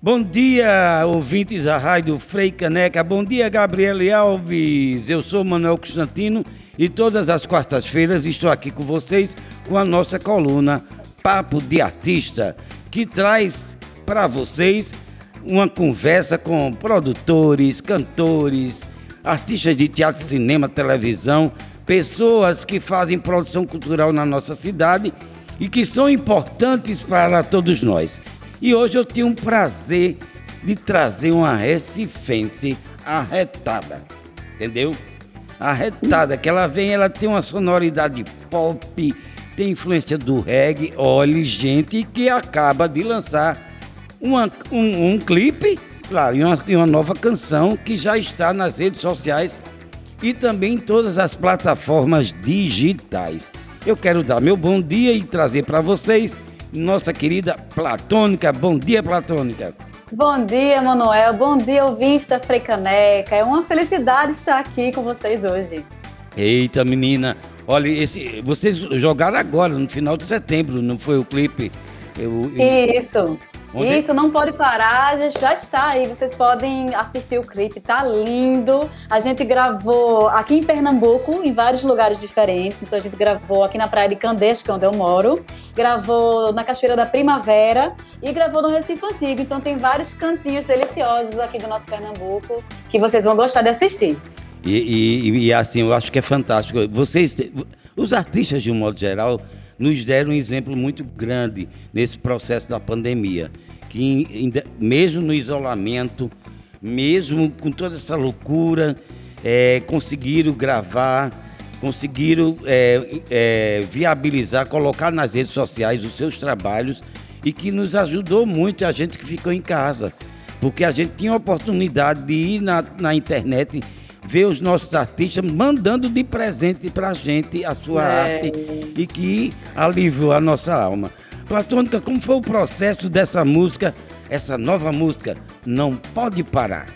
Bom dia, ouvintes da Rádio Frei Caneca. Bom dia, Gabriele Alves. Eu sou Manuel Constantino e todas as quartas-feiras estou aqui com vocês com a nossa coluna Papo de Artista, que traz para vocês uma conversa com produtores, cantores, artistas de teatro, cinema, televisão, pessoas que fazem produção cultural na nossa cidade e que são importantes para todos nós. E hoje eu tenho um prazer de trazer uma recifense arretada, entendeu? Arretada, que ela vem, ela tem uma sonoridade pop, tem influência do reggae, olha, gente que acaba de lançar uma, um, um clipe, claro, e uma, e uma nova canção que já está nas redes sociais e também em todas as plataformas digitais. Eu quero dar meu bom dia e trazer para vocês nossa querida Platônica. Bom dia, Platônica. Bom dia, Manuel. Bom dia, ouvinte da Frecaneca. É uma felicidade estar aqui com vocês hoje. Eita, menina. Olha, esse, vocês jogaram agora, no final de setembro, não foi o clipe? Eu, eu... Isso. Onde... Isso, não pode parar, já, está aí. Vocês podem assistir o clipe, tá lindo. A gente gravou aqui em Pernambuco, em vários lugares diferentes. Então a gente gravou aqui na Praia de Candeias, que é onde eu moro, gravou na Cachoeira da Primavera e gravou no Recife Antigo. Então tem vários cantinhos deliciosos aqui do nosso Pernambuco que vocês vão gostar de assistir. E, e, e assim, eu acho que é fantástico. Vocês, os artistas de um modo geral, nos deram um exemplo muito grande nesse processo da pandemia, que mesmo no isolamento, mesmo com toda essa loucura, é, conseguiram gravar, conseguiram é, é, viabilizar, colocar nas redes sociais os seus trabalhos e que nos ajudou muito a gente que ficou em casa, porque a gente tinha a oportunidade de ir na, na internet ver os nossos artistas mandando de presente pra gente a sua é. arte e que aliviou a nossa alma. Platônica, como foi o processo dessa música, essa nova música, Não Pode Parar?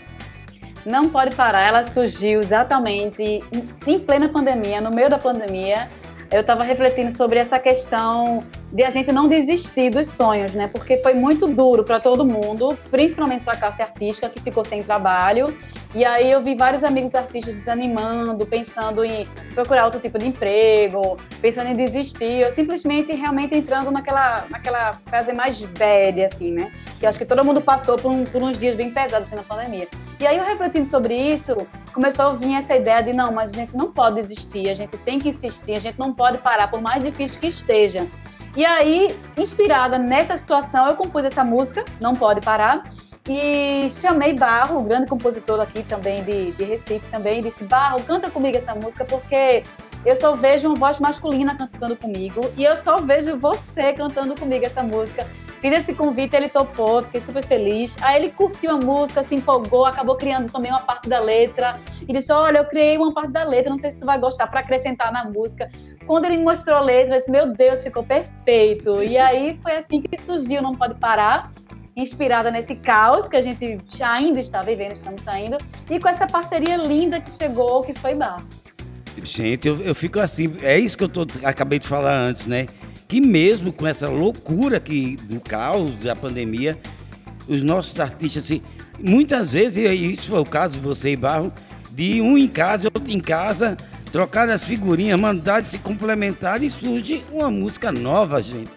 Não Pode Parar, ela surgiu exatamente em plena pandemia, no meio da pandemia. Eu estava refletindo sobre essa questão de a gente não desistir dos sonhos, né? Porque foi muito duro para todo mundo, principalmente para a classe artística que ficou sem trabalho e aí eu vi vários amigos artistas desanimando, pensando em procurar outro tipo de emprego, pensando em desistir, ou simplesmente realmente entrando naquela, naquela fase mais bad, assim, né? Que acho que todo mundo passou por, um, por uns dias bem pesados assim, na pandemia. E aí eu refletindo sobre isso, começou a vir essa ideia de não, mas a gente não pode desistir, a gente tem que insistir, a gente não pode parar, por mais difícil que esteja. E aí, inspirada nessa situação, eu compus essa música, Não Pode Parar, e chamei Barro, o grande compositor aqui também de, de Recife, também, disse: Barro, canta comigo essa música, porque eu só vejo uma voz masculina cantando comigo e eu só vejo você cantando comigo essa música. Fiz esse convite, ele topou, fiquei super feliz. Aí ele curtiu a música, se empolgou, acabou criando também uma parte da letra. E disse: Olha, eu criei uma parte da letra, não sei se tu vai gostar, para acrescentar na música. Quando ele mostrou a letra, eu disse: Meu Deus, ficou perfeito. E aí foi assim que surgiu Não Pode Parar inspirada nesse caos que a gente ainda está vivendo, estamos saindo, e com essa parceria linda que chegou, que foi Bar. Gente, eu, eu fico assim, é isso que eu tô, acabei de falar antes, né? Que mesmo com essa loucura que, do caos, da pandemia, os nossos artistas, assim, muitas vezes, e isso foi o caso de você e Barro, de um em casa, outro em casa, trocar as figurinhas, mandar se complementar e surge uma música nova, gente.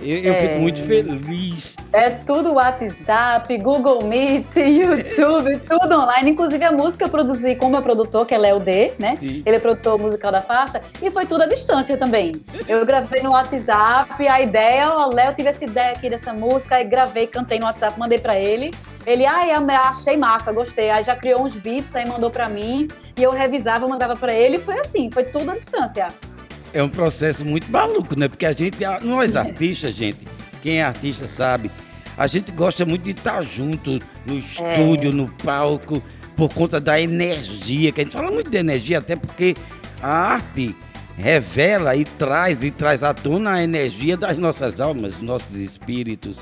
Eu, eu é... fico muito feliz. É tudo WhatsApp, Google Meet, YouTube, tudo online. Inclusive a música eu produzi com o meu produtor, que é Léo D, né? Sim. Ele é produtor musical da faixa. E foi tudo à distância também. Eu gravei no WhatsApp, a ideia, ó, Léo tive essa ideia aqui dessa música, aí gravei, cantei no WhatsApp, mandei pra ele. Ele, ai, achei massa, gostei. Aí já criou uns beats, aí mandou pra mim. E eu revisava, mandava pra ele. E foi assim, foi tudo à distância é um processo muito maluco, né? Porque a gente, nós artistas, gente, quem é artista sabe, a gente gosta muito de estar junto no estúdio, é. no palco, por conta da energia, que a gente fala muito de energia, até porque a arte revela e traz e traz à tona a energia das nossas almas, dos nossos espíritos.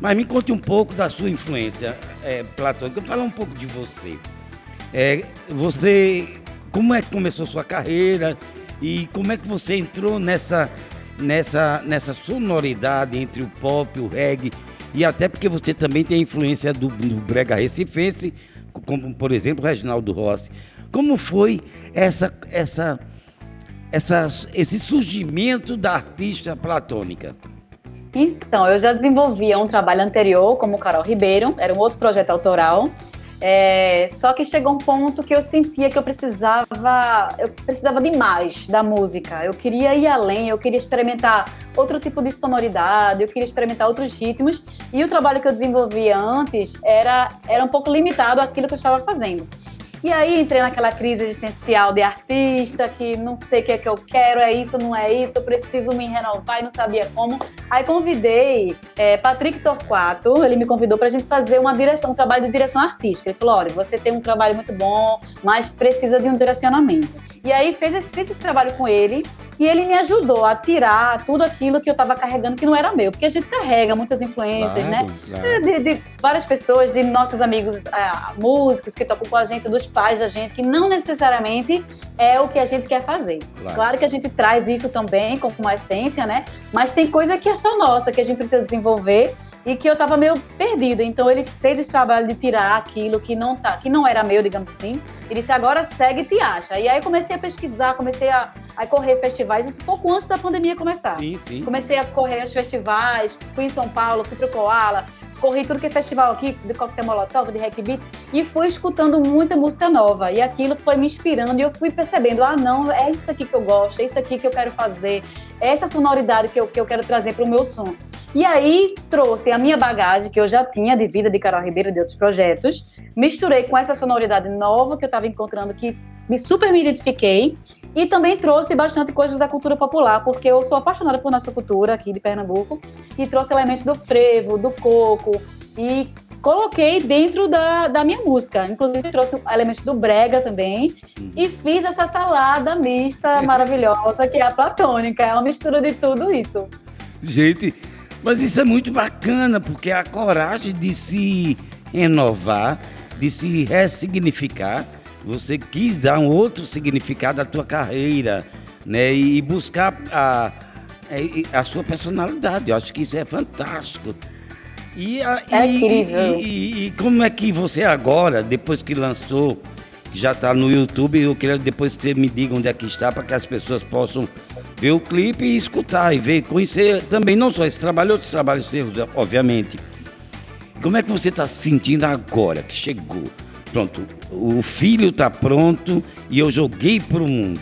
Mas me conte um pouco da sua influência é, platônica, fala um pouco de você. É, você, como é que começou sua carreira? E como é que você entrou nessa nessa, nessa sonoridade entre o pop, o reggae, e até porque você também tem a influência do, do brega recifense, como por exemplo Reginaldo Rossi. Como foi essa, essa, essa, esse surgimento da artista platônica? Então, eu já desenvolvia um trabalho anterior como Carol Ribeiro, era um outro projeto autoral, é, só que chegou um ponto que eu sentia que eu precisava, eu precisava de mais da música. Eu queria ir além, eu queria experimentar outro tipo de sonoridade, eu queria experimentar outros ritmos. E o trabalho que eu desenvolvia antes era, era um pouco limitado àquilo que eu estava fazendo. E aí entrei naquela crise existencial de artista, que não sei o que é que eu quero, é isso, não é isso, eu preciso me renovar e não sabia como. Aí convidei é, Patrick Torquato, ele me convidou para a gente fazer uma direção, um trabalho de direção artística. Ele falou: olha, você tem um trabalho muito bom, mas precisa de um direcionamento. E aí fez esse, fez esse trabalho com ele e ele me ajudou a tirar tudo aquilo que eu estava carregando que não era meu. Porque a gente carrega muitas influências, né? claro, né? Claro. De, de, várias pessoas, de nossos amigos é, músicos que tocam com a gente, dos pais da gente, que não necessariamente é o que a gente quer fazer. Claro, claro que a gente traz isso também como uma essência, né? Mas tem coisa que é só nossa, que a gente precisa desenvolver e que eu estava meio perdida. Então ele fez esse trabalho de tirar aquilo que não tá, que não era meu, digamos assim. Ele disse agora segue e te acha. E aí comecei a pesquisar, comecei a, a correr festivais, isso pouco antes da pandemia começar. Sim, sim. Comecei a correr os festivais, fui em São Paulo, fui pro Koala, corri tudo que é festival aqui, de coquetel molotov, de hack beat, e fui escutando muita música nova. E aquilo foi me inspirando e eu fui percebendo, ah, não, é isso aqui que eu gosto, é isso aqui que eu quero fazer, é essa sonoridade que eu, que eu quero trazer para o meu som. E aí trouxe a minha bagagem, que eu já tinha de vida de Carol Ribeiro de outros projetos, misturei com essa sonoridade nova que eu estava encontrando, que me super me identifiquei, e também trouxe bastante coisas da cultura popular, porque eu sou apaixonada por nossa cultura aqui de Pernambuco, e trouxe elementos do frevo, do coco, e coloquei dentro da, da minha música. Inclusive, trouxe elementos do brega também, uhum. e fiz essa salada mista maravilhosa, que é a platônica, é uma mistura de tudo isso. Gente, mas isso é muito bacana, porque a coragem de se renovar, de se ressignificar, você quis dar um outro significado à tua carreira, né? E buscar a, a sua personalidade. Eu acho que isso é fantástico. E, a, é e, incrível. E, e, e, como é que você agora, depois que lançou, já está no YouTube, eu queria depois que você me diga onde é que está, para que as pessoas possam ver o clipe e escutar e ver, conhecer também, não só esse trabalho, outros trabalhos seus, obviamente. Como é que você está se sentindo agora que chegou? Pronto, o filho está pronto e eu joguei para o mundo.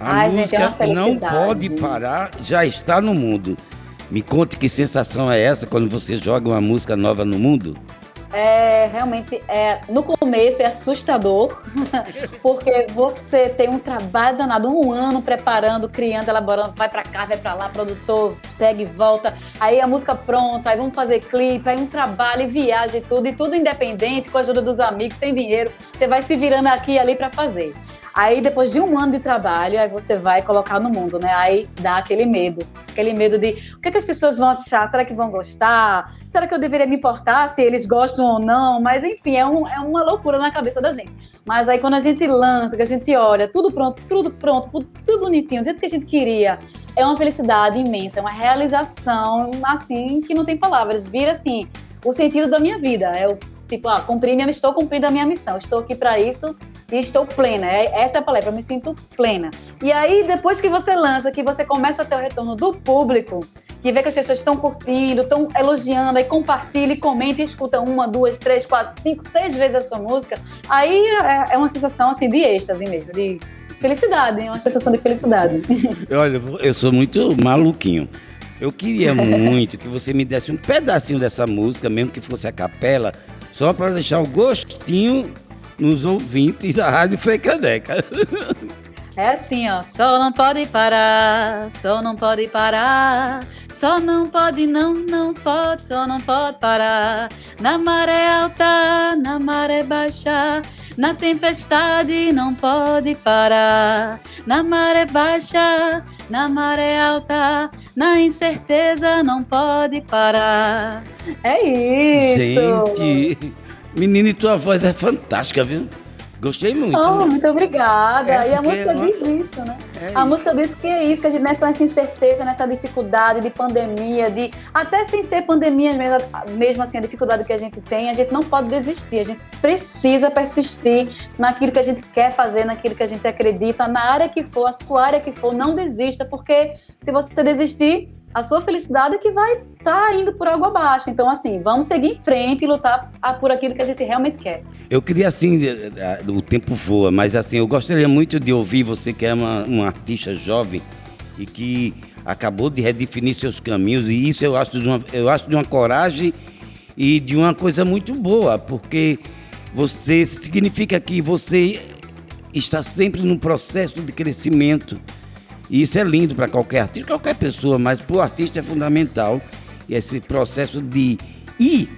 A Ai, música gente, é não pode parar, já está no mundo. Me conte que sensação é essa quando você joga uma música nova no mundo? É realmente é no começo é assustador porque você tem um trabalho danado um ano preparando criando elaborando vai para cá vai para lá produtor segue volta aí a música pronta aí vamos fazer clipe aí um trabalho e viagem tudo e tudo independente com a ajuda dos amigos sem dinheiro você vai se virando aqui e ali para fazer Aí, depois de um ano de trabalho, aí você vai colocar no mundo, né? Aí dá aquele medo. Aquele medo de o que, é que as pessoas vão achar? Será que vão gostar? Será que eu deveria me importar se eles gostam ou não? Mas, enfim, é, um, é uma loucura na cabeça da gente. Mas aí, quando a gente lança, que a gente olha, tudo pronto, tudo pronto, tudo bonitinho, do jeito que a gente queria, é uma felicidade imensa, é uma realização, assim, que não tem palavras. Vira, assim, o sentido da minha vida. É o tipo, ah, cumpri minha, estou cumprindo a minha missão, estou aqui para isso e estou plena. É, essa é a palavra, eu me sinto plena. E aí, depois que você lança, que você começa a ter o retorno do público, que vê que as pessoas estão curtindo, estão elogiando, aí compartilha comenta escuta uma, duas, três, quatro, cinco, seis vezes a sua música, aí é, é uma sensação assim de êxtase mesmo, de felicidade, é uma sensação de felicidade. Olha, eu sou muito maluquinho. Eu queria muito que você me desse um pedacinho dessa música, mesmo que fosse a capela, só para deixar o gostinho nos ouvintes da Rádio Freicaneca. É assim, ó. Só não pode parar, só não pode parar. Só não pode, não, não pode, só não pode parar. Na maré alta, na maré baixa, na tempestade não pode parar. Na maré baixa, na maré alta, na incerteza não pode parar. É isso! Gente, menina, e tua voz é fantástica, viu? Gostei muito. Oh, muito obrigada. É e a música diz isso, né? É a música diz que é isso, que a gente nessa incerteza, nessa dificuldade de pandemia, de até sem ser pandemia mesmo, mesmo assim, a dificuldade que a gente tem, a gente não pode desistir, a gente precisa persistir naquilo que a gente quer fazer, naquilo que a gente acredita, na área que for, a sua área que for, não desista, porque se você desistir, a sua felicidade é que vai estar tá indo por água abaixo. Então, assim, vamos seguir em frente e lutar por aquilo que a gente realmente quer. Eu queria, assim, o tempo voa, mas assim, eu gostaria muito de ouvir você que é uma, uma artista jovem e que acabou de redefinir seus caminhos, e isso eu acho de uma, eu acho de uma coragem e de uma coisa muito boa, porque você significa que você está sempre num processo de crescimento. E isso é lindo para qualquer artista, qualquer pessoa, mas para o artista é fundamental esse processo de ir,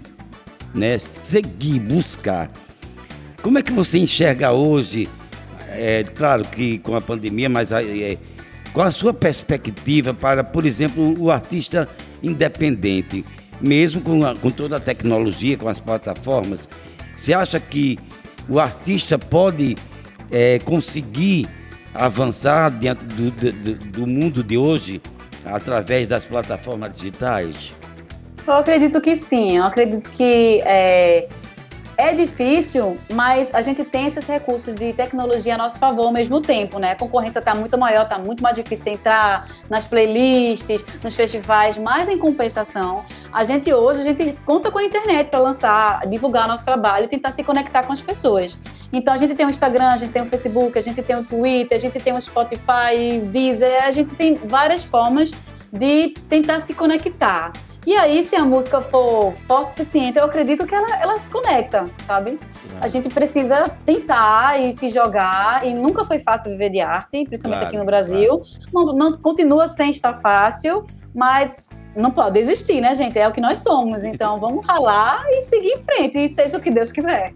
né, seguir, buscar. Como é que você enxerga hoje? É, claro que com a pandemia, mas é, qual a sua perspectiva para, por exemplo, o artista independente, mesmo com, a, com toda a tecnologia, com as plataformas? Você acha que o artista pode é, conseguir avançar dentro do, do, do, mundo de hoje através das plataformas digitais? Eu acredito que sim. Eu acredito que é, é difícil, mas a gente tem esses recursos de tecnologia a nosso favor ao mesmo tempo, né? A concorrência está muito maior, está muito mais difícil entrar nas playlists, nos festivais, mas em compensação, a gente hoje a gente conta com a internet para lançar, divulgar nosso trabalho e tentar se conectar com as pessoas. Então a gente tem o Instagram, a gente tem o Facebook, a gente tem o Twitter, a gente tem o Spotify, Deezer, a gente tem várias formas de tentar se conectar. E aí, se a música for forte o suficiente, eu acredito que ela, ela se conecta, sabe? A gente precisa tentar e se jogar, e nunca foi fácil viver de arte, principalmente claro, aqui no Brasil. Claro. Não, não continua sem estar fácil, mas não pode desistir, né, gente? É o que nós somos. Então vamos ralar e seguir em frente, e seja o que Deus quiser.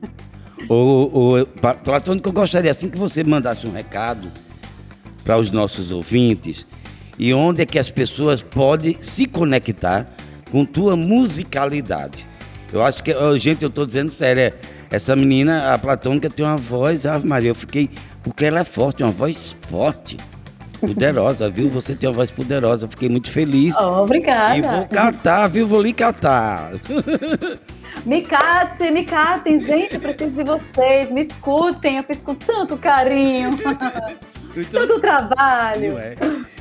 O, o Platônico, eu gostaria assim que você mandasse um recado para os nossos ouvintes e onde é que as pessoas podem se conectar com tua musicalidade. Eu acho que, gente, eu estou dizendo sério, é, essa menina, a Platônica, tem uma voz, Ave Maria, eu fiquei, porque ela é forte, uma voz forte, poderosa, viu? Você tem uma voz poderosa, eu fiquei muito feliz. Oh, obrigada. E vou cantar, viu? Vou lhe cantar. Me cate, me catem, gente, eu preciso de vocês, me escutem, eu fiz com tanto carinho. Então, Todo trabalho. É.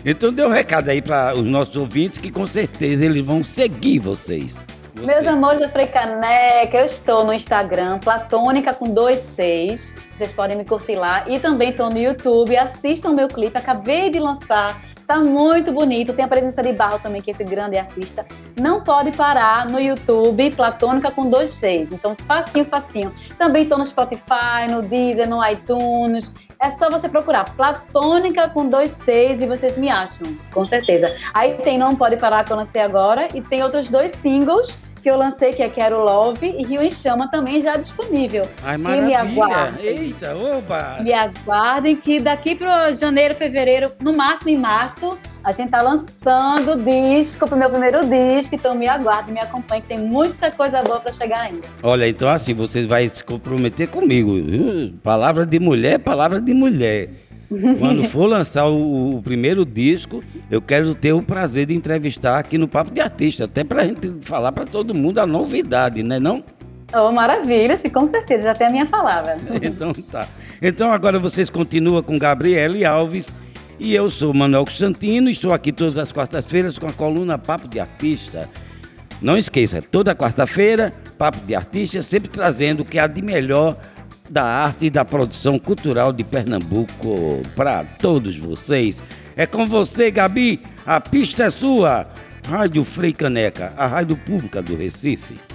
Então dê um recado aí para os nossos ouvintes que com certeza eles vão seguir vocês. Você. Meus amores da Caneca, eu estou no Instagram, Platônica com dois seis. Vocês podem me curtir lá. E também estou no YouTube. Assistam o meu clipe. Acabei de lançar Tá muito bonito. Tem a presença de Barro também, que é esse grande artista. Não pode parar no YouTube, Platônica com dois seis. Então, facinho, facinho. Também tô no Spotify, no Deezer, no iTunes. É só você procurar Platônica com dois seis e vocês me acham, com certeza. Aí tem Não Pode Parar eu lancei agora e tem outros dois singles que eu lancei, que é Quero Love, e Rio em Chama também já disponível. Ai, maravilha. E me aguardem. Eita, oba! Me aguardem que daqui para janeiro, fevereiro, no máximo em março, a gente tá lançando disco pro meu primeiro disco, então me aguardem, me acompanhem, que tem muita coisa boa para chegar ainda. Olha, então assim, você vai se comprometer comigo. Viu? Palavra de mulher, palavra de mulher. Quando for lançar o, o, primeiro disco, eu quero ter o prazer de entrevistar aqui no Papo de Artista, até para a gente falar para todo mundo a novidade, né não? Oh, maravilha, com certeza, já tem a minha palavra. então tá. Então agora vocês continuam com Gabriele Alves e eu sou Manuel Constantino e estou aqui todas as quartas-feiras com a coluna Papo de Artista. Não esqueça, toda quarta-feira, Papo de Artista, sempre trazendo o que há de melhor da arte e da produção cultural de Pernambuco para todos vocês. É com você, Gabi. A pista é sua. Rádio Frei Caneca, a rádio pública do Recife.